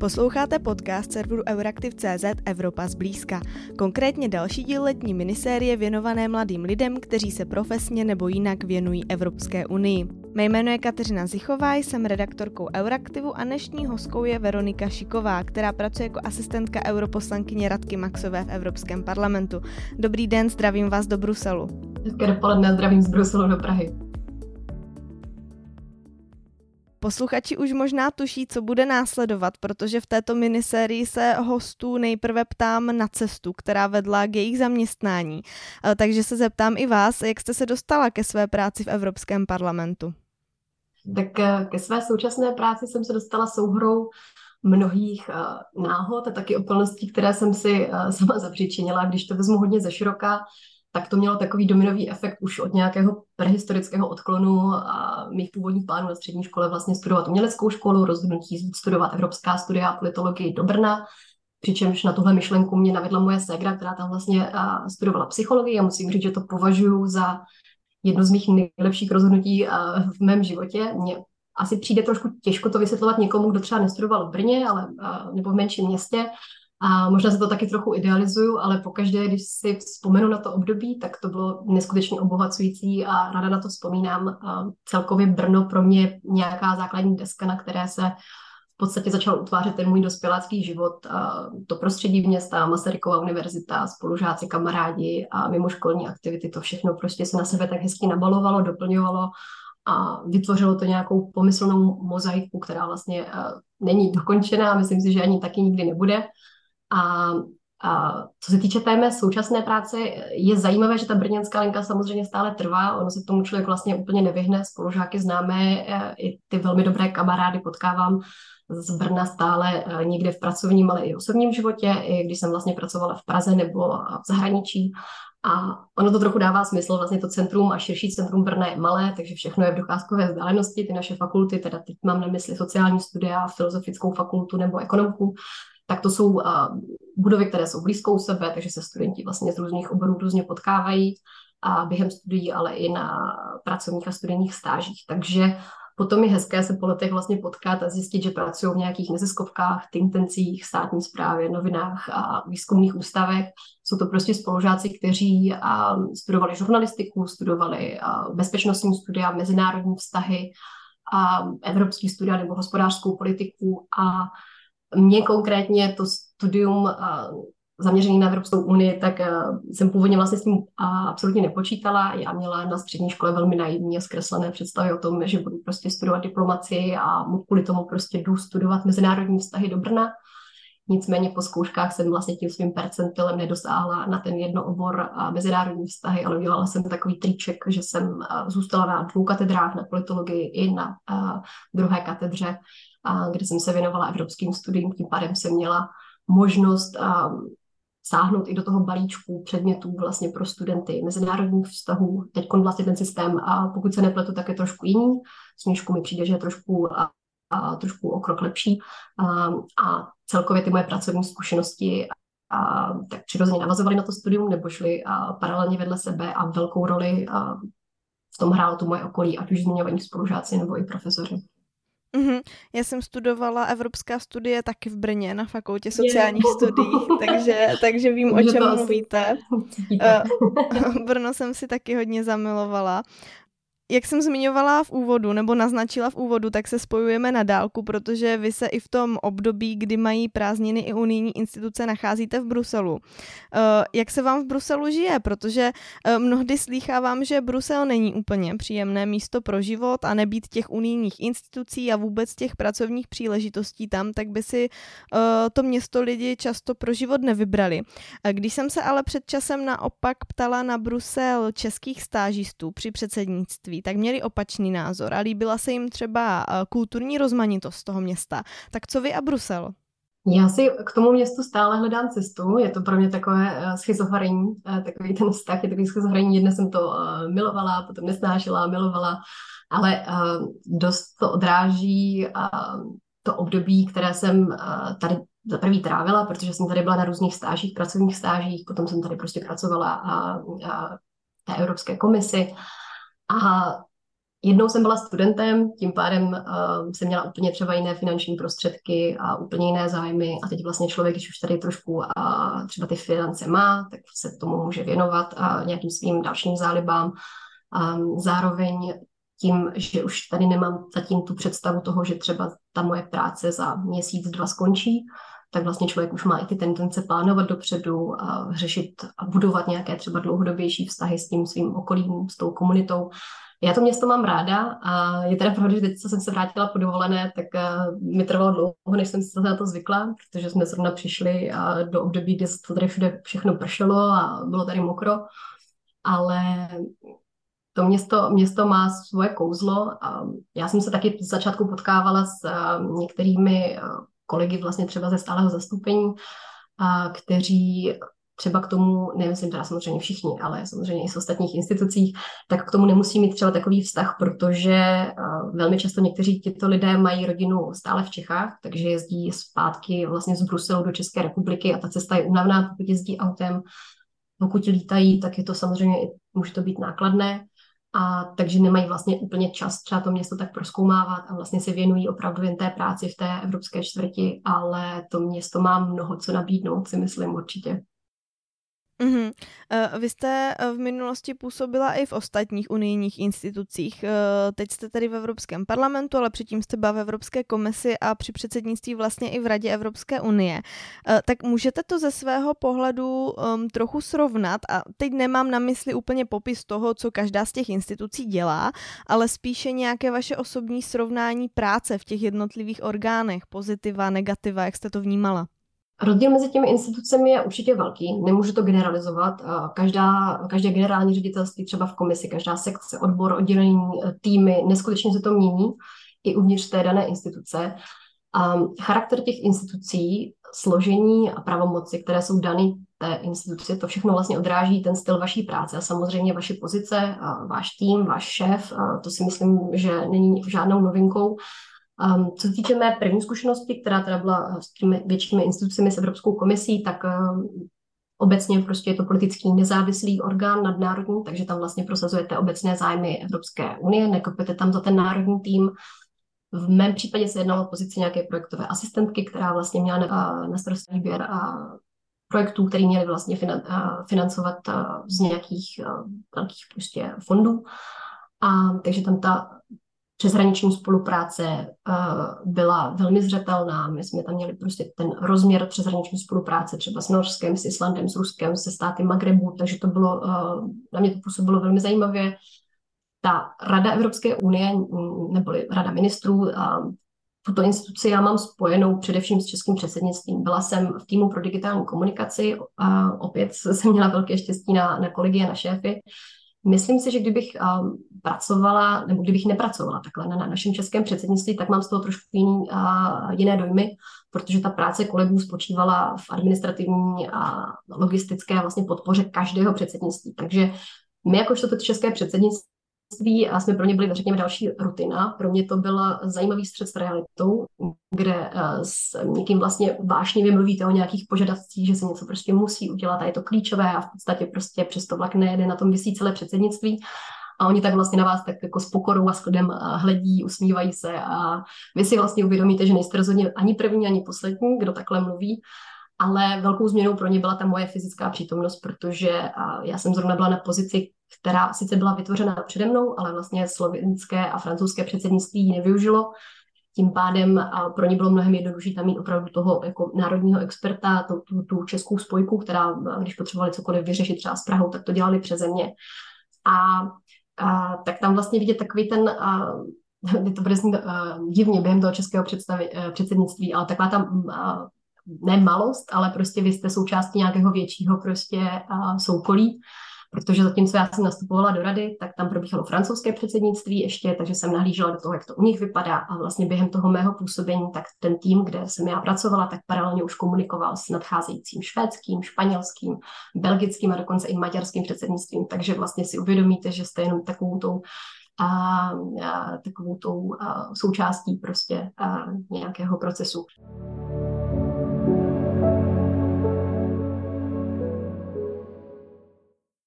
Posloucháte podcast serveru Euraktiv.cz Evropa zblízka. Konkrétně další díl letní minisérie věnované mladým lidem, kteří se profesně nebo jinak věnují Evropské unii. Mé jméno je Kateřina Zichová, jsem redaktorkou Euraktivu a dnešní hostkou je Veronika Šiková, která pracuje jako asistentka europoslankyně Radky Maxové v Evropském parlamentu. Dobrý den, zdravím vás do Bruselu. Hezké dopoledne, zdravím z Bruselu do Prahy. Posluchači už možná tuší, co bude následovat, protože v této minisérii se hostů nejprve ptám na cestu, která vedla k jejich zaměstnání. Eh, takže se zeptám i vás, jak jste se dostala ke své práci v Evropském parlamentu? Tak eh, ke své současné práci jsem se dostala souhrou mnohých uh, náhod a taky okolností, které jsem si sama zapříčinila. Když to vezmu hodně ze široka, tak to mělo takový dominový efekt už od nějakého prehistorického odklonu a mých původních plánů na střední škole vlastně studovat uměleckou školu, rozhodnutí studovat evropská studia a politologii do Brna, přičemž na tuhle myšlenku mě navedla moje ségra, která tam vlastně studovala psychologii a musím říct, že to považuji za jedno z mých nejlepších rozhodnutí v mém životě. Mně asi přijde trošku těžko to vysvětlovat někomu, kdo třeba nestudoval v Brně ale, nebo v menším městě, a možná se to taky trochu idealizuju, ale pokaždé, když si vzpomenu na to období, tak to bylo neskutečně obohacující a ráda na to vzpomínám. A celkově Brno pro mě nějaká základní deska, na které se v podstatě začal utvářet ten můj dospělácký život. A to prostředí města, Masarykova univerzita, spolužáci, kamarádi a mimoškolní aktivity, to všechno prostě se na sebe tak hezky nabalovalo, doplňovalo a vytvořilo to nějakou pomyslnou mozaiku, která vlastně není dokončená, myslím si, že ani taky nikdy nebude a, a co se týče té mé současné práce, je zajímavé, že ta brněnská linka samozřejmě stále trvá, ono se tomu člověk vlastně úplně nevyhne, spolužáky známe, e, i ty velmi dobré kamarády potkávám z Brna stále e, někde v pracovním, ale i osobním životě, i když jsem vlastně pracovala v Praze nebo v zahraničí. A ono to trochu dává smysl, vlastně to centrum a širší centrum Brna je malé, takže všechno je v docházkové vzdálenosti, ty naše fakulty, teda teď mám na mysli sociální studia, filozofickou fakultu nebo ekonomku, tak to jsou uh, budovy, které jsou blízko u sebe, takže se studenti vlastně z různých oborů různě potkávají a během studií, ale i na pracovních a studijních stážích. Takže potom je hezké se po letech vlastně potkat a zjistit, že pracují v nějakých neziskovkách, tintencích, státní správě, novinách a výzkumných ústavech. Jsou to prostě spolužáci, kteří studovali žurnalistiku, studovali bezpečnostní studia, mezinárodní vztahy, a evropský studia nebo hospodářskou politiku a mě konkrétně to studium zaměřený na Evropskou unii, tak jsem původně vlastně s tím absolutně nepočítala. Já měla na střední škole velmi naivní a zkreslené představy o tom, že budu prostě studovat diplomaci a kvůli tomu prostě jdu studovat mezinárodní vztahy do Brna. Nicméně po zkouškách jsem vlastně tím svým percentilem nedosáhla na ten jedno obor a mezinárodní vztahy, ale udělala jsem takový triček, že jsem zůstala na dvou katedrách, na politologii i na druhé katedře kde jsem se věnovala evropským studiím, tím pádem jsem měla možnost sáhnout i do toho balíčku předmětů vlastně pro studenty mezinárodních vztahů. Teď vlastně ten systém, a pokud se nepletu, tak je trošku jiný. Snížku mi přijde, že je trošku, a, a, trošku o krok lepší. A, a celkově ty moje pracovní zkušenosti a, tak přirozeně navazovaly na to studium nebo šly a, paralelně vedle sebe a velkou roli a, v tom hrálo to moje okolí, ať už zmiňovaní spolužáci nebo i profesoři. Mm-hmm. Já jsem studovala evropská studie taky v Brně na fakultě sociálních yeah. studií, takže, takže vím, o čem mluvíte. Uh, Brno jsem si taky hodně zamilovala jak jsem zmiňovala v úvodu, nebo naznačila v úvodu, tak se spojujeme na dálku, protože vy se i v tom období, kdy mají prázdniny i unijní instituce, nacházíte v Bruselu. Eh, jak se vám v Bruselu žije? Protože eh, mnohdy slýchávám, že Brusel není úplně příjemné místo pro život a nebýt těch unijních institucí a vůbec těch pracovních příležitostí tam, tak by si eh, to město lidi často pro život nevybrali. Když jsem se ale před časem naopak ptala na Brusel českých stážistů při předsednictví, tak měli opačný názor a líbila se jim třeba eh, kulturní rozmanitost toho města. Tak co vy a Brusel? Já si k tomu městu stále hledám cestu, je to pro mě takové uh, schizofrení, uh, takový ten vztah je takový schizofrení, jedne jsem to milovala, potom nesnášela, milovala, ale dost to odráží to období, které jsem tady za prvý trávila, protože jsem tady byla na různých stážích, pracovních stážích, potom jsem tady prostě pracovala a, a té Evropské komisi a Jednou jsem byla studentem, tím pádem uh, jsem měla úplně třeba jiné finanční prostředky a úplně jiné zájmy a teď vlastně člověk, když už tady trošku a třeba ty finance má, tak se tomu může věnovat a nějakým svým dalším zálibám. Um, zároveň tím, že už tady nemám zatím tu představu toho, že třeba ta moje práce za měsíc, dva skončí, tak vlastně člověk už má i ty tendence plánovat dopředu a řešit a budovat nějaké třeba dlouhodobější vztahy s tím svým okolím, s tou komunitou. Já to město mám ráda a je teda pravda, že teď, co jsem se vrátila po dovolené, tak uh, mi trvalo dlouho, než jsem se na to zvykla, protože jsme zrovna přišli a do období, kdy to tady všude všechno pršelo a bylo tady mokro, ale to město, město má svoje kouzlo já jsem se taky v začátku potkávala s uh, některými uh, kolegy vlastně třeba ze stáleho zastoupení, a kteří třeba k tomu, nemyslím teda samozřejmě všichni, ale samozřejmě i z ostatních institucích, tak k tomu nemusí mít třeba takový vztah, protože velmi často někteří tyto lidé mají rodinu stále v Čechách, takže jezdí zpátky vlastně z Bruselu do České republiky a ta cesta je únavná, pokud jezdí autem. Pokud lítají, tak je to samozřejmě, může to být nákladné, a takže nemají vlastně úplně čas třeba to město tak proskoumávat a vlastně se věnují opravdu jen té práci v té evropské čtvrti, ale to město má mnoho co nabídnout, si myslím určitě. Mm-hmm. Vy jste eh, v minulosti působila i v ostatních unijních institucích. Eh, teď jste tady v Evropském parlamentu, ale předtím jste byla v Evropské komisi a při předsednictví vlastně i v Radě Evropské unie. Tak můžete to ze svého pohledu um, trochu srovnat a teď nemám na mysli úplně popis toho, co každá z těch institucí dělá, ale spíše nějaké vaše osobní srovnání práce v těch jednotlivých orgánech, pozitiva, negativa, jak jste to vnímala? Rozdíl mezi těmi institucemi je určitě velký, nemůžu to generalizovat. Každá, každé generální ředitelství, třeba v komisi, každá sekce, odbor, oddělení, týmy, neskutečně se to mění i uvnitř té dané instituce. A charakter těch institucí, složení a pravomoci, které jsou dané té instituci, to všechno vlastně odráží ten styl vaší práce a samozřejmě vaše pozice, váš tým, váš šéf, to si myslím, že není žádnou novinkou. Um, co se týče mé první zkušenosti, která teda byla s těmi většími institucemi s Evropskou komisí, tak um, obecně prostě je to politický nezávislý orgán nadnárodní, takže tam vlastně prosazujete obecné zájmy Evropské unie, nekopete tam za ten národní tým. V mém případě se jednalo o pozici nějaké projektové asistentky, která vlastně měla na, na starosti výběr a projektů, které měly vlastně financovat z nějakých velkých prostě fondů. A takže tam ta přeshraniční spolupráce uh, byla velmi zřetelná. My jsme tam měli prostě ten rozměr přeshraniční spolupráce třeba s Norskem, s Islandem, s Ruskem, se státy Magrebu, takže to bylo, uh, na mě to působilo velmi zajímavě. Ta Rada Evropské unie, neboli Rada ministrů, uh, tuto instituci já mám spojenou především s českým předsednictvím. Byla jsem v týmu pro digitální komunikaci a opět jsem měla velké štěstí na, na kolegy a na šéfy, Myslím si, že kdybych um, pracovala, nebo kdybych nepracovala takhle na, na našem českém předsednictví, tak mám z toho trošku jiný, uh, jiné dojmy, protože ta práce kolegů spočívala v administrativní a logistické vlastně podpoře každého předsednictví. Takže my jakožto to české předsednictví a jsme pro ně byli, řekněme, další rutina. Pro mě to byl zajímavý střed s realitou, kde eh, s někým vlastně vášnivě mluvíte o nějakých požadavcích, že se něco prostě musí udělat a je to klíčové a v podstatě prostě přes to vlak nejede, na tom vysí celé předsednictví. A oni tak vlastně na vás tak jako s pokorou a s klidem eh, hledí, usmívají se a vy si vlastně uvědomíte, že nejste rozhodně ani první, ani poslední, kdo takhle mluví ale velkou změnou pro ně byla ta moje fyzická přítomnost, protože já jsem zrovna byla na pozici, která sice byla vytvořena přede mnou, ale vlastně slovenské a francouzské předsednictví ji nevyužilo. Tím pádem pro ně bylo mnohem jednodušší tam mít opravdu toho jako národního experta, tu, tu, tu českou spojku, která, když potřebovali cokoliv vyřešit třeba s Prahou, tak to dělali přeze mě. A, a tak tam vlastně vidět takový ten, a, to bude znít divně během toho českého představi, uh, předsednictví, ale taková ta ne malost, ale prostě vy jste součástí nějakého většího prostě uh, soukolí, protože zatímco já jsem nastupovala do rady, tak tam probíhalo francouzské předsednictví ještě, takže jsem nahlížela do toho, jak to u nich vypadá a vlastně během toho mého působení, tak ten tým, kde jsem já pracovala, tak paralelně už komunikoval s nadcházejícím švédským, španělským, belgickým a dokonce i maďarským předsednictvím, takže vlastně si uvědomíte, že jste jenom takovou tou a, a takovou tou a, součástí prostě a, nějakého procesu.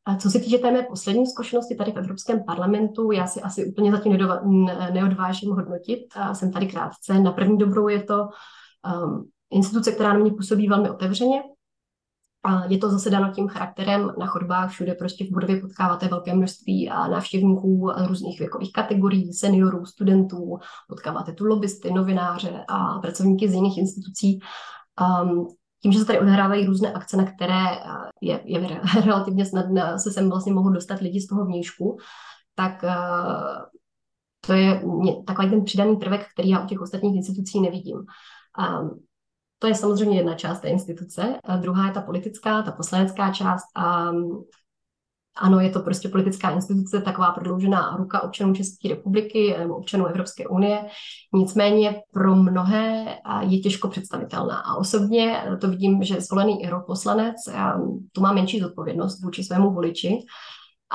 A co se týče té mé poslední zkušenosti tady v Evropském parlamentu, já si asi úplně zatím neodvážím hodnotit. A jsem tady krátce. Na první dobrou je to um, instituce, která na mě působí velmi otevřeně. A je to zase dáno tím charakterem na chodbách, všude prostě v budově potkáváte velké množství návštěvníků různých věkových kategorií, seniorů, studentů, potkáváte tu lobbysty, novináře a pracovníky z jiných institucí. Um, tím, že se tady odehrávají různé akce, na které je, je relativně snadné se sem vlastně mohou dostat lidi z toho vnějšku, tak uh, to je takový ten přidaný prvek, který já u těch ostatních institucí nevidím. Um, to je samozřejmě jedna část té instituce. A druhá je ta politická, ta poslanecká část. A ano, je to prostě politická instituce, taková prodloužená ruka občanů České republiky nebo občanů Evropské unie. Nicméně pro mnohé je těžko představitelná. A osobně to vidím, že zvolený europoslanec tu má menší zodpovědnost vůči svému voliči.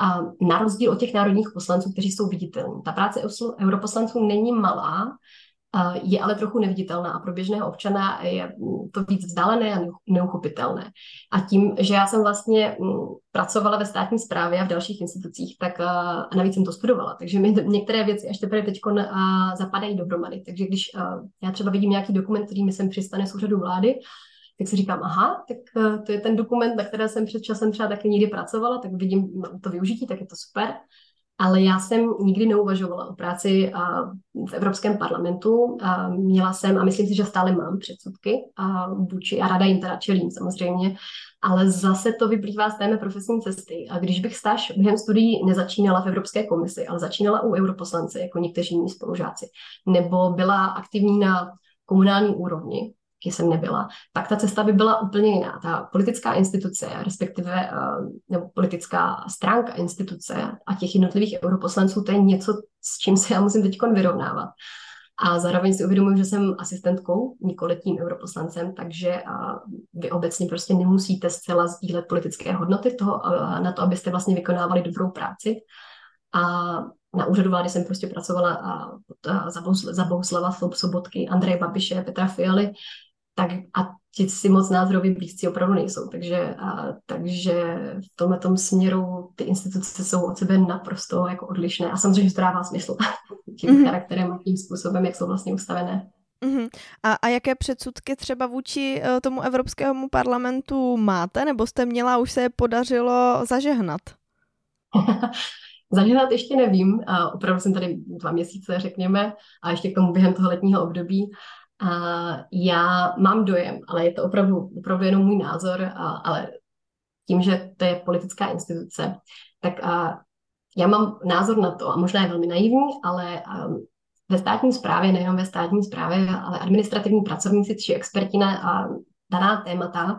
A na rozdíl od těch národních poslanců, kteří jsou viditelní. Ta práce europoslanců není malá, je ale trochu neviditelná a pro běžného občana je to víc vzdálené a neuchopitelné. A tím, že já jsem vlastně mm, pracovala ve státní správě a v dalších institucích, tak a navíc jsem to studovala, takže mi některé věci až teprve teď zapadají dohromady. Takže když já třeba vidím nějaký dokument, který mi sem přistane z úřadu vlády, tak si říkám, aha, tak to je ten dokument, na které jsem před časem třeba taky někdy pracovala, tak vidím to využití, tak je to super ale já jsem nikdy neuvažovala o práci v Evropském parlamentu. Měla jsem, a myslím si, že stále mám předsudky a vůči, a rada jim teda čelím samozřejmě, ale zase to vyplývá z té mé profesní cesty. A když bych stáž během studií nezačínala v Evropské komisi, ale začínala u europoslance, jako někteří mý spolužáci, nebo byla aktivní na komunální úrovni, jsem nebyla, tak ta cesta by byla úplně jiná. Ta politická instituce, respektive uh, nebo politická stránka instituce a těch jednotlivých europoslanců, to je něco, s čím se já musím teď vyrovnávat. A zároveň si uvědomuji, že jsem asistentkou, nikoli tím europoslancem, takže uh, vy obecně prostě nemusíte zcela sdílet politické hodnoty toho, uh, na to, abyste vlastně vykonávali dobrou práci. A na úřadu vlády jsem prostě pracovala za Bohuslava Sobotky, Andreje Babiše, Petra Fialy, tak a ti si moc názorově blízcí opravdu nejsou. Takže, a, takže v tomhle tom směru ty instituce jsou od sebe naprosto jako odlišné. A samozřejmě, že to dává smysl tím mm-hmm. charakterem a tím způsobem, jak jsou vlastně ustavené. Mm-hmm. A, a jaké předsudky třeba vůči uh, tomu Evropskému parlamentu máte, nebo jste měla, už se je podařilo zažehnat? zažehnat ještě nevím, a opravdu jsem tady dva měsíce, řekněme, a ještě k tomu během toho letního období. A já mám dojem, ale je to opravdu, opravdu jenom můj názor, a, ale tím, že to je politická instituce, tak a, já mám názor na to, a možná je velmi naivní, ale a, ve státní správě, nejenom ve státní správě, ale administrativní pracovníci či experti na a, daná témata,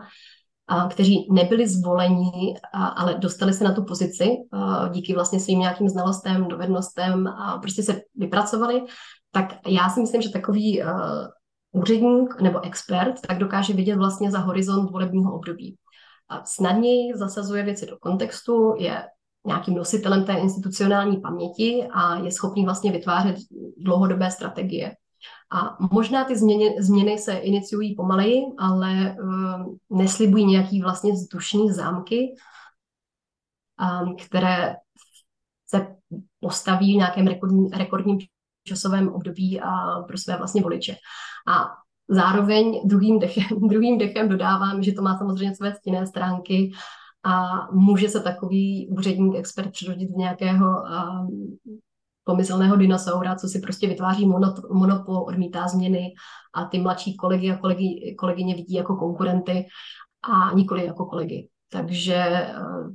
a, kteří nebyli zvoleni, a, ale dostali se na tu pozici a, díky vlastně svým nějakým znalostem, dovednostem a prostě se vypracovali, tak já si myslím, že takový úředník nebo expert tak dokáže vidět vlastně za horizont volebního období. A snadněji zasazuje věci do kontextu, je nějakým nositelem té institucionální paměti a je schopný vlastně vytvářet dlouhodobé strategie. A možná ty změny, změny se iniciují pomaleji, ale uh, neslibují nějaký vlastně vzdušný zámky, um, které se postaví v nějakém rekordním, rekordním časovém období a pro své vlastně voliče. A zároveň druhým dechem, druhým dechem dodávám, že to má samozřejmě své stinné stránky a může se takový úředník, expert přerodit v nějakého um, pomyslného dinosaura, co si prostě vytváří monopol, odmítá změny a ty mladší kolegy a kolegy, kolegyně vidí jako konkurenty a nikoli jako kolegy. Takže,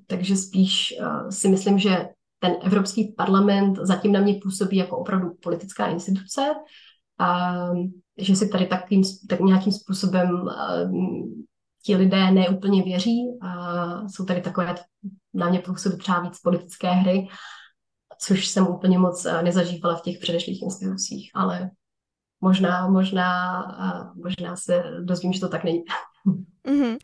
takže spíš si myslím, že ten Evropský parlament zatím na mě působí jako opravdu politická instituce a že si tady takým, tak nějakým způsobem uh, ti lidé neúplně věří a jsou tady takové, na mě působí třeba víc politické hry, což jsem úplně moc uh, nezažívala v těch předešlých institucích, ale možná, možná, uh, možná se dozvím, že to tak není. Mm-hmm.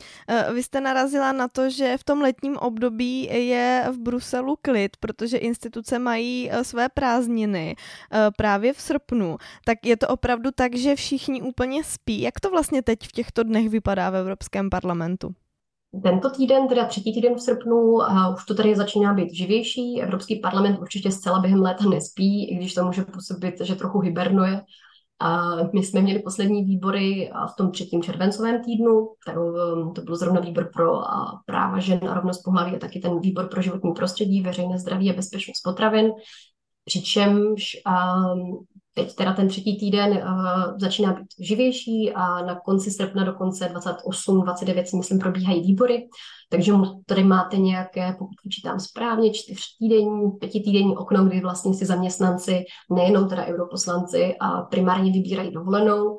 Vy jste narazila na to, že v tom letním období je v Bruselu klid, protože instituce mají eh, své prázdniny eh, právě v srpnu. Tak je to opravdu tak, že všichni úplně spí. Jak to vlastně teď v těchto dnech vypadá v Evropském parlamentu? tento týden, teda třetí týden v srpnu, uh, už to tady začíná být živější. Evropský parlament určitě zcela během léta nespí, i když to může působit, že trochu hibernuje. A my jsme měli poslední výbory v tom třetím červencovém týdnu, tak um, to byl zrovna výbor pro práva žen a rovnost pohlaví a taky ten výbor pro životní prostředí, veřejné zdraví a bezpečnost potravin. Přičemž um, teď teda ten třetí týden uh, začíná být živější a na konci srpna do konce 28, 29 si myslím probíhají výbory, takže tady máte nějaké, pokud vyčítám správně, čtyřtýdenní, pětitýdenní okno, kdy vlastně si zaměstnanci, nejenom teda europoslanci, a primárně vybírají dovolenou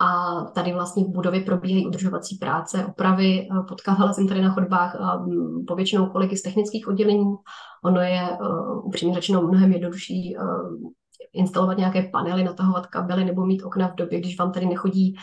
a tady vlastně v budově probíhají udržovací práce, opravy. Potkávala jsem tady na chodbách um, povětšinou kolegy z technických oddělení. Ono je uh, upřímně řečeno mnohem jednodušší instalovat nějaké panely, natahovat kabely nebo mít okna v době, když vám tady nechodí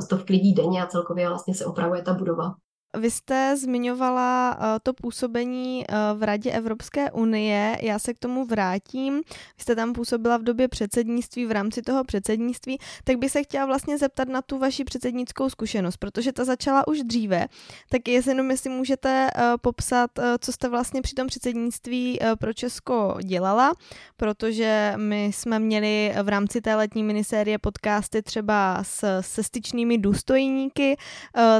stovky lidí denně a celkově vlastně se opravuje ta budova. Vy jste zmiňovala uh, to působení uh, v Radě Evropské unie, já se k tomu vrátím. Vy jste tam působila v době předsednictví, v rámci toho předsednictví, tak bych se chtěla vlastně zeptat na tu vaši předsednickou zkušenost, protože ta začala už dříve. Tak jestli jenom jestli můžete uh, popsat, co jste vlastně při tom předsednictví pro Česko dělala, protože my jsme měli v rámci té letní minisérie podcasty třeba s, se styčnými důstojníky,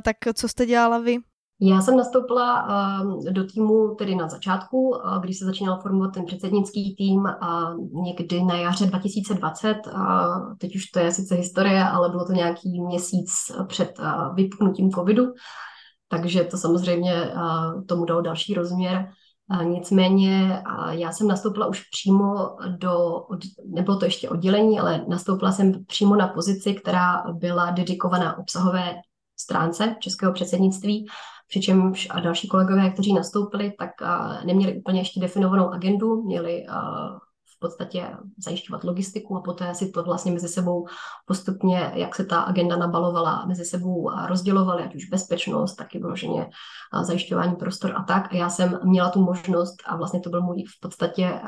tak co jste dělala vy? Já jsem nastoupila uh, do týmu tedy na začátku, uh, když se začínal formovat ten předsednický tým uh, někdy na jaře 2020. Uh, teď už to je sice historie, ale bylo to nějaký měsíc před vypuknutím covidu, takže to samozřejmě tomu dalo další rozměr. Nicméně já jsem nastoupila už přímo do, nebylo to ještě oddělení, ale nastoupila jsem přímo na pozici, která byla dedikovaná obsahové stránce českého předsednictví přičemž a další kolegové, kteří nastoupili, tak neměli úplně ještě definovanou agendu, měli v podstatě zajišťovat logistiku a poté si to vlastně mezi sebou postupně, jak se ta agenda nabalovala, mezi sebou rozdělovali, ať už bezpečnost, tak i vyloženě zajišťování prostor a tak. A já jsem měla tu možnost a vlastně to byl můj v podstatě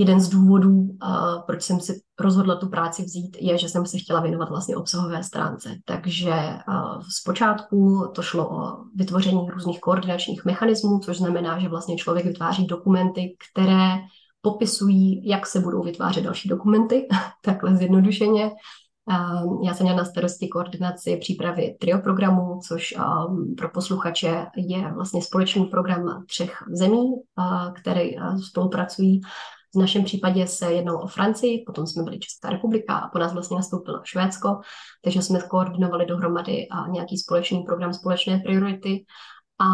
jeden z důvodů, uh, proč jsem si rozhodla tu práci vzít, je, že jsem se chtěla věnovat vlastně obsahové stránce. Takže uh, zpočátku to šlo o vytvoření různých koordinačních mechanismů, což znamená, že vlastně člověk vytváří dokumenty, které popisují, jak se budou vytvářet další dokumenty, takhle zjednodušeně. Já jsem měla na starosti koordinaci přípravy trio programu, což pro posluchače je vlastně společný program třech zemí, které spolupracují v našem případě se jednalo o Francii, potom jsme byli Česká republika a po nás vlastně nastoupilo Švédsko, takže jsme koordinovali dohromady a nějaký společný program společné priority a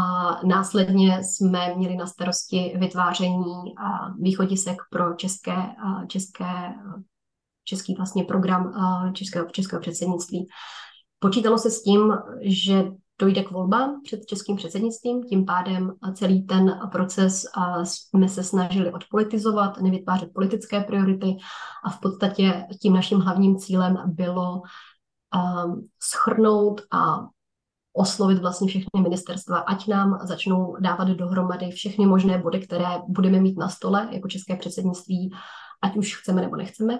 následně jsme měli na starosti vytváření východisek pro české, české, český vlastně program českého, českého předsednictví. Počítalo se s tím, že dojde k volbám před českým předsednictvím, tím pádem celý ten proces jsme se snažili odpolitizovat, nevytvářet politické priority a v podstatě tím naším hlavním cílem bylo schrnout a oslovit vlastně všechny ministerstva, ať nám začnou dávat dohromady všechny možné body, které budeme mít na stole jako české předsednictví, ať už chceme nebo nechceme,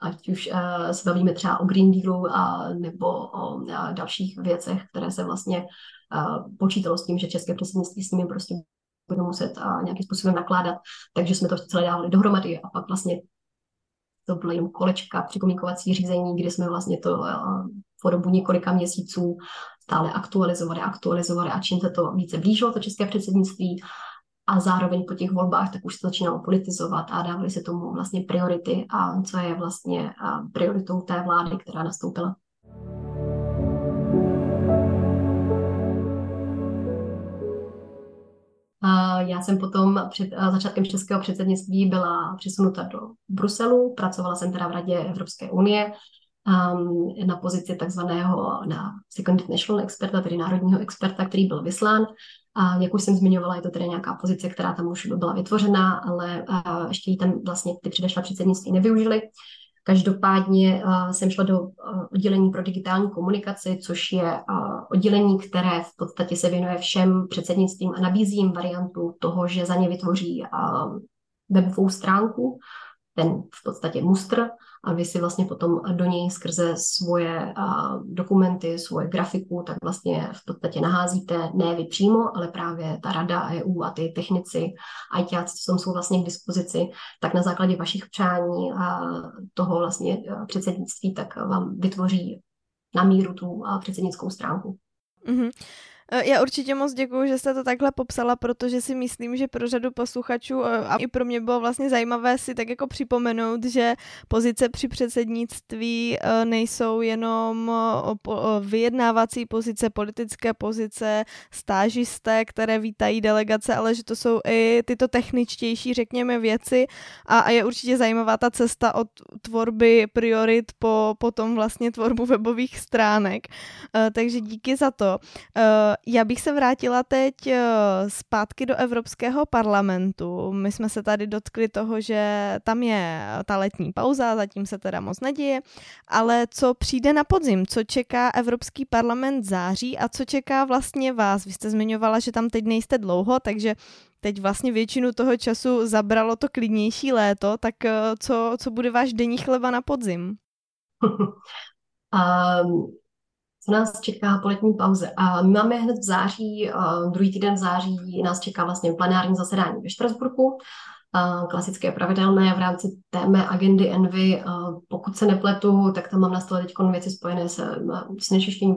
ať už uh, se bavíme třeba o Green Dealu a, nebo o uh, dalších věcech, které se vlastně uh, počítalo s tím, že české předsednictví s nimi prostě bude muset uh, nějakým způsobem nakládat. Takže jsme to celé dávali dohromady a pak vlastně to bylo jen kolečka připomínkovací řízení, kdy jsme vlastně to uh, po dobu několika měsíců stále aktualizovali, aktualizovali a čím se to více blížilo, to české předsednictví, a zároveň po těch volbách tak už se začínalo politizovat a dávali se tomu vlastně priority a co je vlastně prioritou té vlády, která nastoupila. Já jsem potom před začátkem českého předsednictví byla přesunuta do Bruselu, pracovala jsem teda v Radě Evropské unie um, na pozici takzvaného na second national experta, tedy národního experta, který byl vyslán. A jak už jsem zmiňovala, je to tedy nějaká pozice, která tam už byla vytvořena, ale ještě ji tam vlastně ty předešla předsednictví nevyužili. Každopádně jsem šla do oddělení pro digitální komunikaci, což je oddělení, které v podstatě se věnuje všem předsednictvím a nabízí jim variantu toho, že za ně vytvoří webovou stránku ten v podstatě mustr a vy si vlastně potom do něj skrze svoje dokumenty, svoje grafiku, tak vlastně v podstatě naházíte ne vy přímo, ale právě ta rada EU a ty technici, ITáci, co jsou vlastně k dispozici, tak na základě vašich přání a toho vlastně předsednictví, tak vám vytvoří na míru tu předsednickou stránku. Mm-hmm. Eh, já určitě moc děkuji, že jste to takhle popsala, protože si myslím, že pro řadu posluchačů eh, a i pro mě bylo vlastně zajímavé si tak jako připomenout, že pozice při předsednictví eh, nejsou jenom vyjednávací pozice, politické pozice, stážisté, které vítají delegace, ale že to jsou i tyto techničtější, řekněme, věci a, je určitě zajímavá ta cesta od tvorby priorit po potom vlastně tvorbu webových stránek. Takže díky za to. Já bych se vrátila teď eh, zpátky do Evropského parlamentu. My jsme se tady dotkli toho, že tam je ta letní pauza, zatím se teda moc neděje, ale co přijde na podzim, co čeká Evropský parlament září a co čeká vlastně vás? Vy jste zmiňovala, že tam teď nejste dlouho, takže teď vlastně většinu toho času zabralo to klidnější léto, tak eh, co, co bude váš denní chleba na podzim? um, nás čeká po letní pauze. A my máme hned v září, druhý týden v září nás čeká vlastně plenární zasedání ve Štrasburku, klasické pravidelné v rámci té mé agendy Envy. Pokud se nepletu, tak tam mám na stole teď věci spojené se znečištěním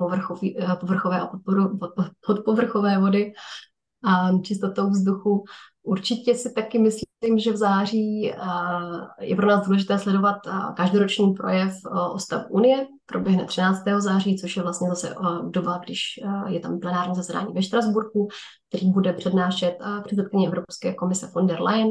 povrchové a podpovrchové vody a čistotou vzduchu. Určitě si taky myslím, že v září je pro nás důležité sledovat každoroční projev o stavu Unie. Proběhne 13. září, což je vlastně zase doba, když je tam plenární zasedání ve Štrasburku, který bude přednášet předsedkyně Evropské komise von der Leyen.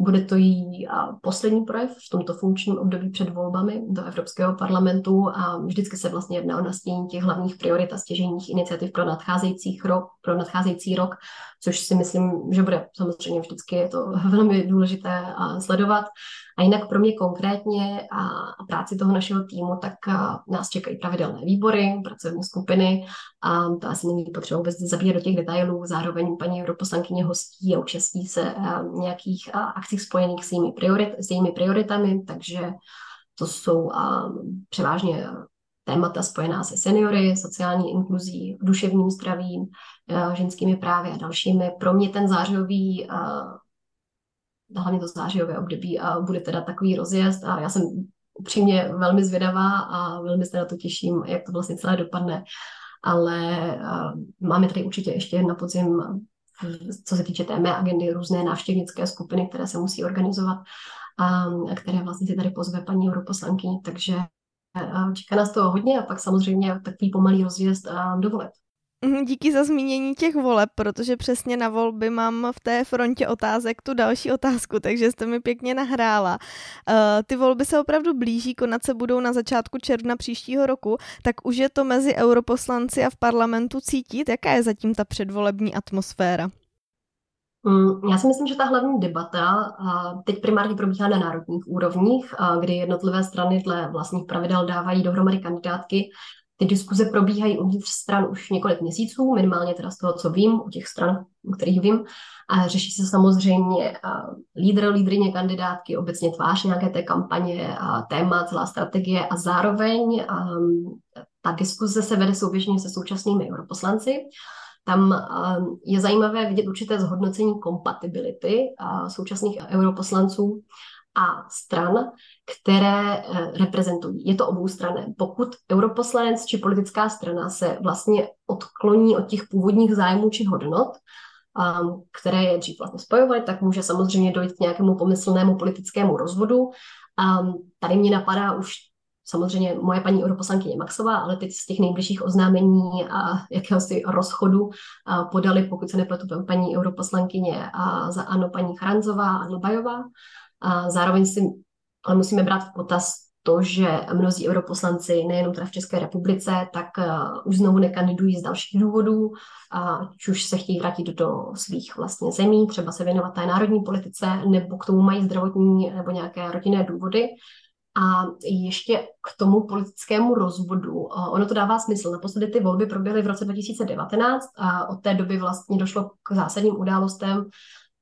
Bude to její poslední projev v tomto funkčním období před volbami do Evropského parlamentu a vždycky se vlastně jedná o nastění těch hlavních priorit a stěžejních iniciativ pro nadcházející rok, pro nadcházející rok, což si myslím, že bude samozřejmě vždycky je to velmi důležité sledovat. A jinak pro mě konkrétně a práci toho našeho týmu, tak nás čekají pravidelné výbory, pracovní skupiny a to asi není potřeba vůbec zabíjet do těch detailů. Zároveň paní europoslankyně hostí a účastí se nějakých akcích spojených s jejími, priorit, s jejími prioritami, takže to jsou převážně témata spojená se seniory, sociální inkluzí, duševním zdravím, ženskými právy a dalšími. Pro mě ten zářijový hlavně to zářijové období a bude teda takový rozjezd a já jsem upřímně velmi zvědavá a velmi se na to těším, jak to vlastně celé dopadne. Ale máme tady určitě ještě na podzim, co se týče té mé agendy, různé návštěvnické skupiny, které se musí organizovat a které vlastně si tady pozve paní europoslankyni, takže čeká nás to hodně a pak samozřejmě takový pomalý rozjezd do voleb. Mhm, díky za zmínění těch voleb, protože přesně na volby mám v té frontě otázek tu další otázku, takže jste mi pěkně nahrála. Uh, ty volby se opravdu blíží, konat se budou na začátku června příštího roku, tak už je to mezi europoslanci a v parlamentu cítit? Jaká je zatím ta předvolební atmosféra? Mm, já si myslím, že ta hlavní debata teď primárně probíhá na národních úrovních, kdy jednotlivé strany dle vlastních pravidel dávají dohromady kandidátky ty diskuze probíhají uvnitř stran už několik měsíců, minimálně teda z toho, co vím, u těch stran, o kterých vím. A řeší se samozřejmě lídr, lídrině kandidátky, obecně tvář nějaké té kampaně, a téma, celá strategie a zároveň um, ta diskuze se vede souběžně se současnými europoslanci. Tam um, je zajímavé vidět určité zhodnocení kompatibility současných europoslanců a stran, které eh, reprezentují. Je to oboustranné. Pokud europoslanec či politická strana se vlastně odkloní od těch původních zájmů či hodnot, um, které je dřív vlastně spojovaly, tak může samozřejmě dojít k nějakému pomyslnému politickému rozvodu. Um, tady mě napadá už samozřejmě moje paní europoslankyně Maxová, ale teď z těch nejbližších oznámení a jakéhosi rozchodu podali, pokud se nepletu, paní europoslankyně a za ano paní Charanzová a Dlbajová. A zároveň si ale musíme brát v potaz to, že mnozí europoslanci, nejenom teda v České republice, tak uh, už znovu nekandidují z dalších důvodů, ať už se chtějí vrátit do svých vlastně zemí, třeba se věnovat té národní politice, nebo k tomu mají zdravotní nebo nějaké rodinné důvody. A ještě k tomu politickému rozvodu. Ono to dává smysl. Naposledy ty volby proběhly v roce 2019 a od té doby vlastně došlo k zásadním událostem,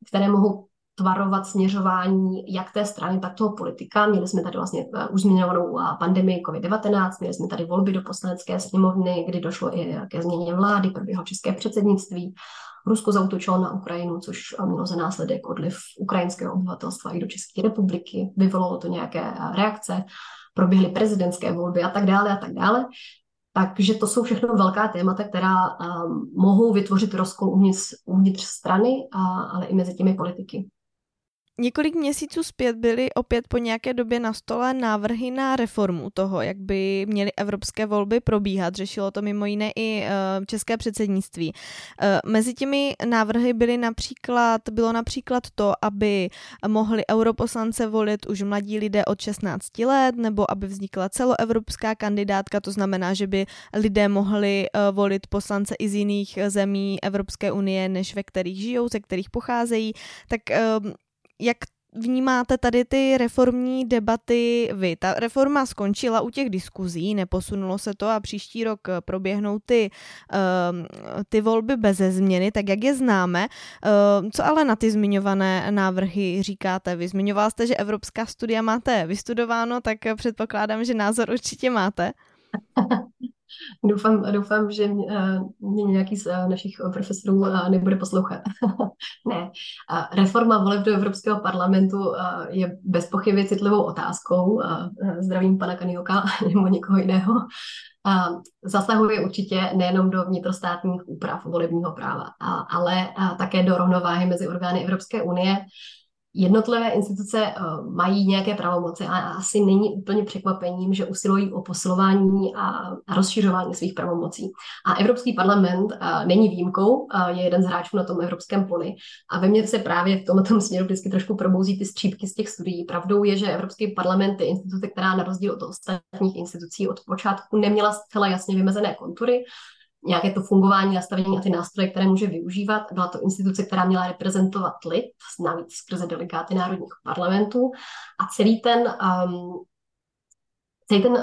které mohou tvarovat směřování jak té strany, tak toho politika. Měli jsme tady vlastně uh, už zmiňovanou uh, pandemii COVID-19, měli jsme tady volby do poslanecké sněmovny, kdy došlo i ke změně vlády, proběhlo české předsednictví. Rusko zautočilo na Ukrajinu, což mělo za následek odliv ukrajinského obyvatelstva i do České republiky. Vyvolalo to nějaké reakce, proběhly prezidentské volby a tak dále a tak dále. Takže to jsou všechno velká témata, která um, mohou vytvořit rozkol uvnitř, uvnitř strany, a, ale i mezi těmi politiky. Několik měsíců zpět byly opět po nějaké době na stole návrhy na reformu toho, jak by měly evropské volby probíhat. Řešilo to mimo jiné i eh, české předsednictví. Eh, mezi těmi návrhy byly například, bylo například to, aby mohli europoslance volit už mladí lidé od 16 let, nebo aby vznikla celoevropská kandidátka, to znamená, že by lidé mohli eh, volit poslance i z jiných zemí Evropské unie, než ve kterých žijou, ze kterých pocházejí. Tak jak vnímáte tady ty reformní debaty vy? Ta reforma skončila u těch diskuzí, neposunulo se to a příští rok proběhnou ty, uh, ty volby bez změny, tak jak je známe. Uh, co ale na ty zmiňované návrhy říkáte? Vy zmiňoval jste, že evropská studia máte vystudováno, tak předpokládám, že názor určitě máte. Doufám, doufám, že mě, eh, mě nějaký z eh, našich profesorů eh, nebude poslouchat. ne. Reforma voleb do Evropského parlamentu je bez pochyby citlivou otázkou. Zdravím pana Kanioka nebo někoho jiného. Zasahuje určitě nejenom do vnitrostátních úprav volebního práva, ale také do rovnováhy mezi orgány Evropské unie Jednotlivé instituce eh, mají nějaké pravomoci a asi není úplně překvapením, že usilují o posilování a rozšiřování svých pravomocí. A Evropský parlament eh, není výjimkou, eh, je jeden z hráčů na tom evropském poli. A ve mně se právě v tomto směru vždycky trošku probouzí ty střípky z těch studií. Pravdou je, že Evropský parlament je instituce, která na rozdíl od ostatních institucí od počátku neměla zcela jasně vymezené kontury nějaké to fungování, nastavení a ty nástroje, které může využívat. Byla to instituce, která měla reprezentovat lid, navíc skrze delegáty národních parlamentů a celý ten um, celý ten uh,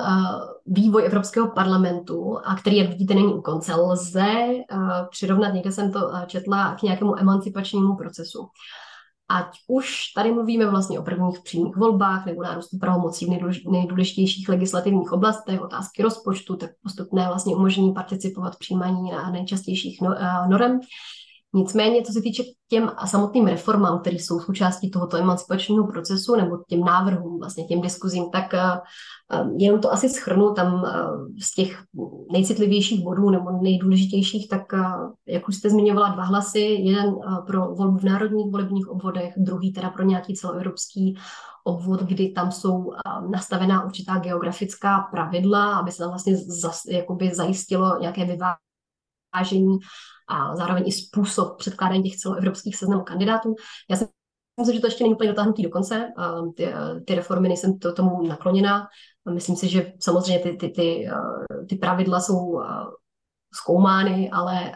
vývoj Evropského parlamentu, a který, jak vidíte, není u konce, lze uh, přirovnat, někde jsem to uh, četla, k nějakému emancipačnímu procesu. Ať už tady mluvíme vlastně o prvních přímých volbách nebo nárůstu pravomocí v nejdůležitějších legislativních oblastech, otázky rozpočtu, tak postupné vlastně umožnění participovat přijímání na nejčastějších no, eh, norem. Nicméně, co se týče těm samotným reformám, které jsou součástí tohoto emancipačního procesu, nebo těm návrhům, vlastně těm diskuzím, tak uh, jenom to asi schrnu tam uh, z těch nejcitlivějších bodů nebo nejdůležitějších, tak jak už jste zmiňovala, dva hlasy, jeden pro volbu v národních volebních obvodech, druhý teda pro nějaký celoevropský obvod, kdy tam jsou nastavená určitá geografická pravidla, aby se tam vlastně zas, jakoby zajistilo nějaké vyvážení a zároveň i způsob předkládání těch celoevropských seznamů kandidátů. Já si myslím, že to ještě není úplně dotáhnutý do konce. Ty, ty reformy nejsem to, tomu nakloněna. Myslím si, že samozřejmě ty, ty, ty, ty pravidla jsou zkoumány, ale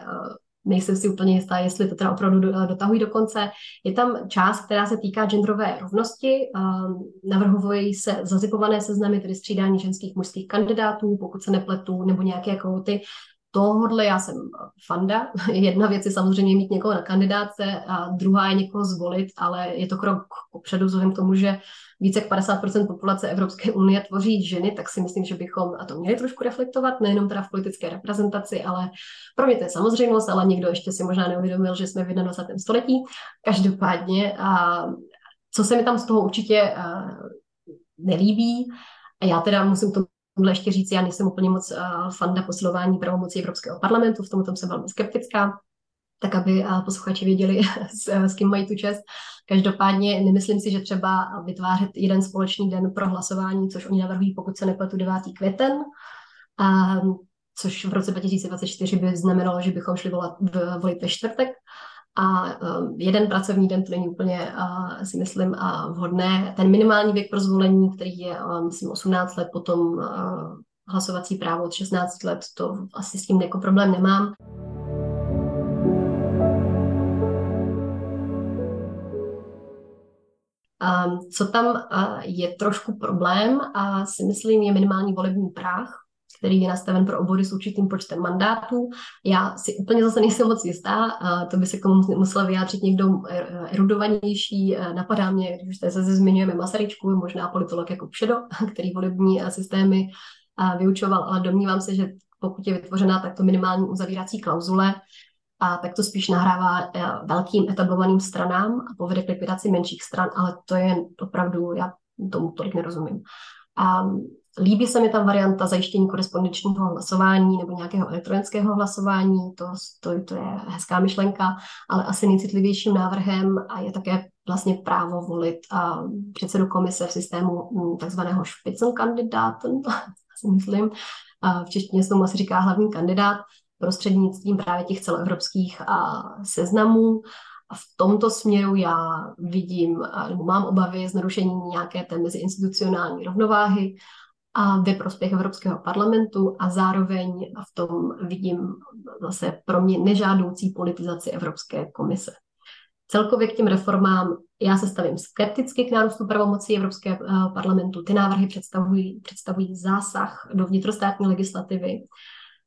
nejsem si úplně jistá, jestli to teda opravdu dotahují do konce. Je tam část, která se týká genderové rovnosti. Navrhují se zazipované seznamy, tedy střídání ženských mužských kandidátů, pokud se nepletu, nebo nějaké kvóty tohodle já jsem fanda. Jedna věc je samozřejmě mít někoho na kandidáce a druhá je někoho zvolit, ale je to krok opředu vzhledem k tomu, že více jak 50% populace Evropské unie tvoří ženy, tak si myslím, že bychom a to měli trošku reflektovat, nejenom teda v politické reprezentaci, ale pro mě to je samozřejmost, ale někdo ještě si možná neuvědomil, že jsme v 21. století. Každopádně, a co se mi tam z toho určitě nelíbí, a já teda musím to tomhle ještě říct, já nejsem úplně moc uh, fanda posilování pravomocí Evropského parlamentu, v tomto jsem velmi skeptická, tak aby uh, posluchači věděli, s, s kým mají tu čest. Každopádně nemyslím si, že třeba vytvářet jeden společný den pro hlasování, což oni navrhují, pokud se nepletu 9. květen, uh, což v roce 2024 by znamenalo, že bychom šli volat, volit ve čtvrtek, a um, jeden pracovní den to není úplně, uh, si myslím, uh, vhodné. Ten minimální věk pro zvolení, který je, myslím, 18 let, potom hlasovací právo od 16 let, to asi s tím jako problém nemám. Um, co tam je trošku problém a si myslím, je minimální volební práh, který je nastaven pro obory s určitým počtem mandátů. Já si úplně zase nejsem moc jistá, to by se k tomu musela vyjádřit někdo erudovanější. Napadá mě, když se zmiňujeme Masaryčku, možná politolog jako Pšedo, který volební systémy vyučoval, ale domnívám se, že pokud je vytvořená takto minimální uzavírací klauzule, a tak to spíš nahrává eh, velkým etablovaným stranám a povede k likvidaci menších stran, ale to je opravdu, já tomu tolik nerozumím. A líbí se mi tam varianta zajištění korespondenčního hlasování nebo nějakého elektronického hlasování, to, to, to je hezká myšlenka, ale asi nejcitlivějším návrhem a je také vlastně právo volit a předsedu komise v systému hm, takzvaného Spitzenkandidaten, si myslím, a v češtině se tomu asi říká hlavní kandidát, prostřednictvím právě těch celoevropských a seznamů. A v tomto směru já vidím, nebo mám obavy z narušení nějaké té meziinstitucionální rovnováhy a ve prospěch Evropského parlamentu a zároveň v tom vidím zase pro mě nežádoucí politizaci Evropské komise. Celkově k těm reformám já se stavím skepticky k nárůstu pravomocí Evropského parlamentu. Ty návrhy představují, představují zásah do vnitrostátní legislativy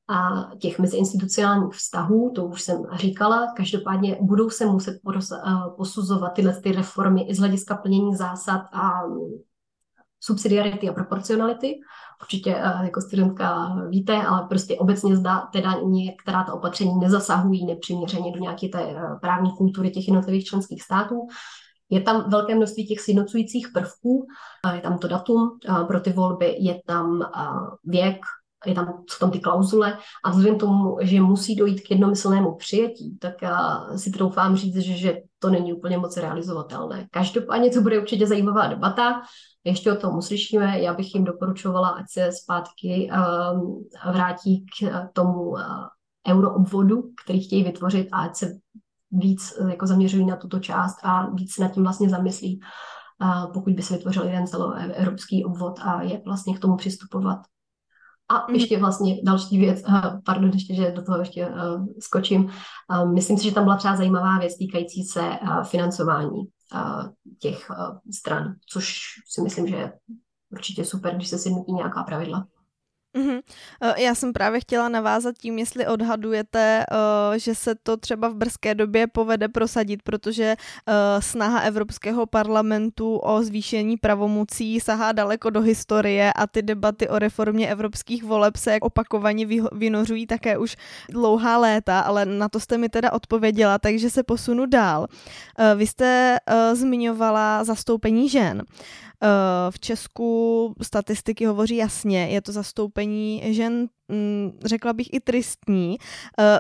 a těch meziinstitucionálních vztahů, to už jsem říkala, každopádně budou se muset eh, posuzovat tyhle ty reformy i z hlediska plnění zásad a subsidiarity a proporcionality. Určitě eh, jako studentka víte, ale prostě obecně zdá teda některá ta opatření nezasahují nepřiměřeně do nějaké té eh, právní kultury těch jednotlivých členských států. Je tam velké množství těch sjednocujících prvků, je tam to datum pro ty volby, je tam věk, je tam, jsou tam ty klauzule a vzhledem tomu, že musí dojít k jednomyslnému přijetí, tak já si troufám říct, že, že to není úplně moc realizovatelné. Každopádně to bude určitě zajímavá debata, ještě o tom uslyšíme, já bych jim doporučovala, ať se zpátky um, vrátí k tomu uh, euroobvodu, který chtějí vytvořit a ať se víc uh, jako zaměřují na tuto část a víc nad tím vlastně zamyslí, uh, pokud by se vytvořil jeden celoevropský obvod a jak vlastně k tomu přistupovat. A mhm. ještě vlastně další věc, pardon, ještě, že do toho ještě skočím. Uh, myslím si, že tam byla třeba zajímavá věc týkající se financování těch stran, což si myslím, že je určitě super, když se sjednotí nějaká pravidla. Mm-hmm. Já jsem právě chtěla navázat tím, jestli odhadujete, uh, že se to třeba v brzké době povede prosadit, protože uh, snaha Evropského parlamentu o zvýšení pravomocí sahá daleko do historie a ty debaty o reformě evropských voleb se opakovaně vynořují také už dlouhá léta, ale na to jste mi teda odpověděla, takže se posunu dál. Vy jste zmiňovala zastoupení žen. V Česku statistiky hovoří jasně, je to zastoupení žen, mm, řekla bych i tristní.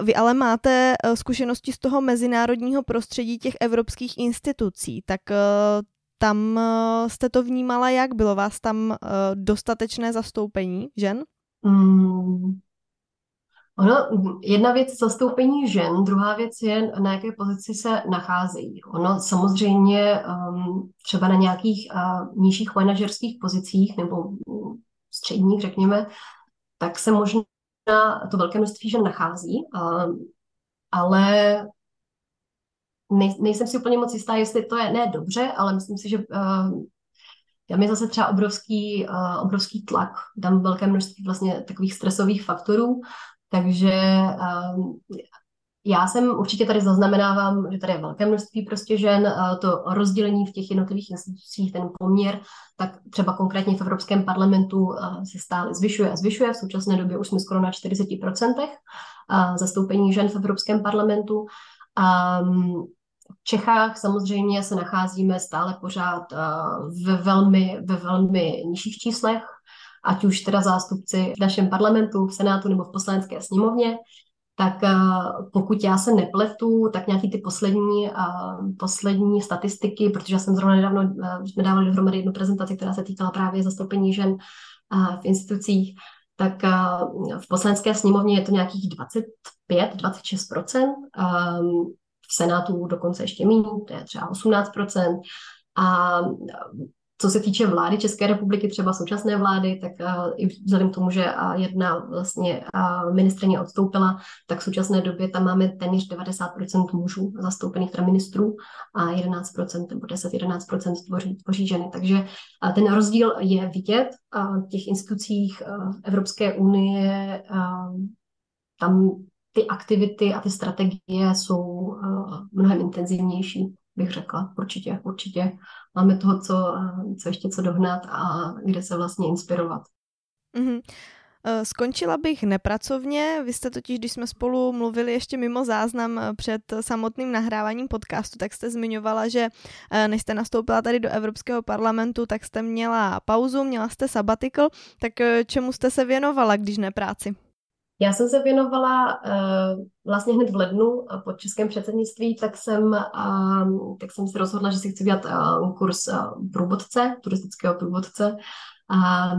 Vy ale máte e, zkušenosti z toho mezinárodního prostředí těch evropských institucí, tak tam jste to vnímala jak? Bylo vás tam dostatečné zastoupení žen? Mm, Ono, jedna věc je zastoupení žen, druhá věc je, na jaké pozici se nacházejí. Ono samozřejmě um, třeba na nějakých uh, nižších manažerských pozicích nebo středních, řekněme, tak se možná to velké množství žen nachází, ale nej, nejsem si úplně moc jistá, jestli to je ne dobře, ale myslím si, že uh, tam je zase třeba obrovský, uh, obrovský tlak, tam velké množství vlastně takových stresových faktorů, takže um, já jsem určitě tady zaznamenávám, že tady je velké množství prostě žen, to rozdělení v těch jednotlivých institucích, ten poměr, tak třeba konkrétně v Evropském parlamentu se stále zvyšuje a zvyšuje. V současné době už jsme skoro na 40% zastoupení žen v Evropském parlamentu. A v Čechách samozřejmě se nacházíme stále pořád ve velmi, ve velmi nižších číslech, ať už teda zástupci v našem parlamentu, v Senátu nebo v poslanecké sněmovně, tak eh, pokud já se nepletu, tak nějaký ty poslední, eh, poslední statistiky, protože já jsem zrovna nedávno, eh, jsme dávali dohromady jednu prezentaci, která se týkala právě zastoupení žen v institucích, tak v poslanecké sněmovně je to nějakých 25-26%, v Senátu dokonce ještě méně, to je třeba 18%, a co se týče vlády České republiky, třeba současné vlády, tak uh, i vzhledem k tomu, že uh, jedna vlastně uh, ministrině odstoupila, tak v současné době tam máme téměř 90% mužů zastoupených teda ministrů a 11% nebo 10-11% tvoří, tvoří ženy. Takže ten rozdíl je vidět v těch institucích Evropské unie. Tam ty aktivity a ty strategie jsou mnohem intenzivnější bych řekla. Určitě, určitě. Máme toho, co, co ještě co dohnat a kde se vlastně inspirovat. Mm-hmm. Skončila bych nepracovně, vy jste totiž, když jsme spolu mluvili ještě mimo záznam eh, před samotným nahráváním podcastu, tak jste zmiňovala, že eh, než jste nastoupila tady do Evropského parlamentu, tak jste měla pauzu, měla jste sabbatical, tak čemu jste se věnovala, když ne práci? Já jsem se věnovala uh, vlastně hned v lednu uh, po českém předsednictví, tak jsem, uh, tak jsem si rozhodla, že si chci dělat uh, kurz průvodce, turistického průvodce,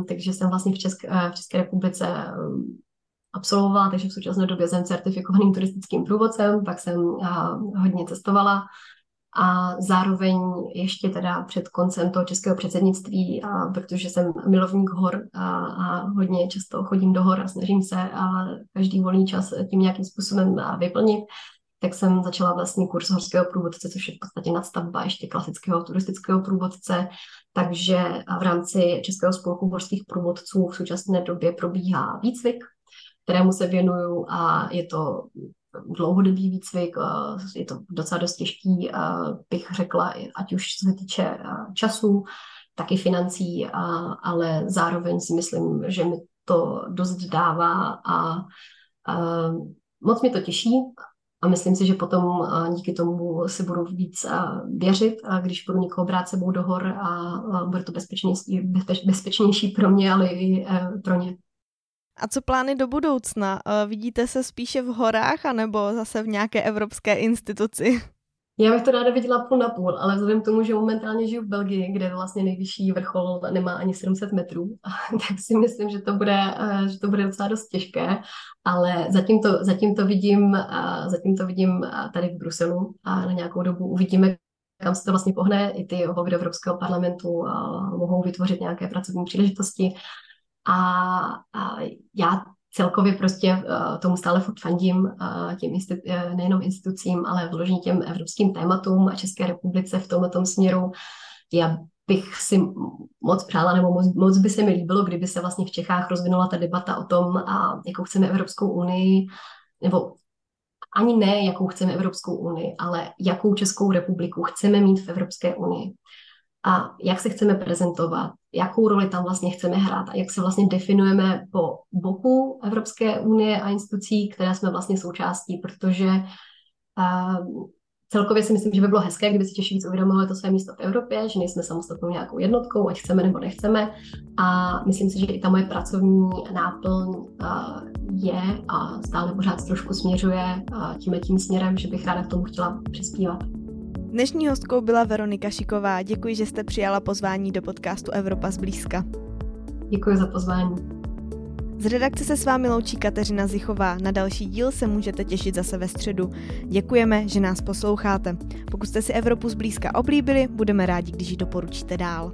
takže jsem vlastně v, Česk, v České republice absolvovala, takže v současné době jsem certifikovaným turistickým průvodcem, pak jsem hodně cestovala, a zároveň ještě teda před koncem toho českého předsednictví, a protože jsem milovník hor a, a hodně často chodím do hor a snažím se a každý volný čas tím nějakým způsobem vyplnit, tak jsem začala vlastně kurz horského průvodce, což je v podstatě nadstavba ještě klasického turistického průvodce. Takže v rámci Českého spolku horských průvodců v současné době probíhá výcvik, kterému se věnuju a je to dlouhodobý výcvik, je to docela dost těžký, bych řekla, ať už se týče času, tak i financí, ale zároveň si myslím, že mi to dost dává a, moc mi to těší a myslím si, že potom díky tomu si budu víc věřit, když budu někoho brát sebou do hor a bude to bezpečnější, bezpečnější pro mě, ale i pro ně. A co plány do budoucna? Eh, vidíte se spíše v horách anebo zase v nějaké evropské instituci? Já bych to ráda viděla půl na půl, ale vzhledem k tomu, že momentálně žiju v Belgii, kde vlastně nejvyšší vrchol nemá ani 700 metrů, tak si myslím, že to bude, eh, že to bude docela dost těžké, ale zatím to, zatím to vidím, eh, zatím to vidím tady v Bruselu a na nějakou dobu uvidíme, kam se to vlastně pohne. I ty volby Evropského parlamentu mohou vytvořit nějaké pracovní příležitosti a, a já celkově prostě uh, tomu stále furt fandím, uh, těm institu- uh, nejenom institucím, ale vložení těm evropským tématům a České republice v tomto směru. Já bych si moc přála, nebo moc, moc by se mi líbilo, kdyby se vlastně v Čechách rozvinula ta debata o tom, a jakou chceme Evropskou unii, nebo ani ne, jakou chceme Evropskou unii, ale jakou Českou republiku chceme mít v Evropské unii a jak se chceme prezentovat, jakou roli tam vlastně chceme hrát a jak se vlastně definujeme po boku Evropské unie a institucí, které jsme vlastně součástí, protože uh, celkově si myslím, že by bylo hezké, kdyby si Češi víc uvědomovali to své místo v Evropě, že nejsme samostatnou nějakou jednotkou, ať chceme nebo nechceme. A myslím si, že i ta moje pracovní náplň uh, je a stále pořád trošku směřuje uh, tím tím směrem, že bych ráda k tomu chtěla přispívat. Dnešní hostkou byla Veronika Šiková. Děkuji, že jste přijala pozvání do podcastu Evropa zblízka. Děkuji za pozvání. Z redakce se s vámi loučí Kateřina Zichová. Na další díl se můžete těšit zase ve středu. Děkujeme, že nás posloucháte. Pokud jste si Evropu zblízka oblíbili, budeme rádi, když ji doporučíte dál.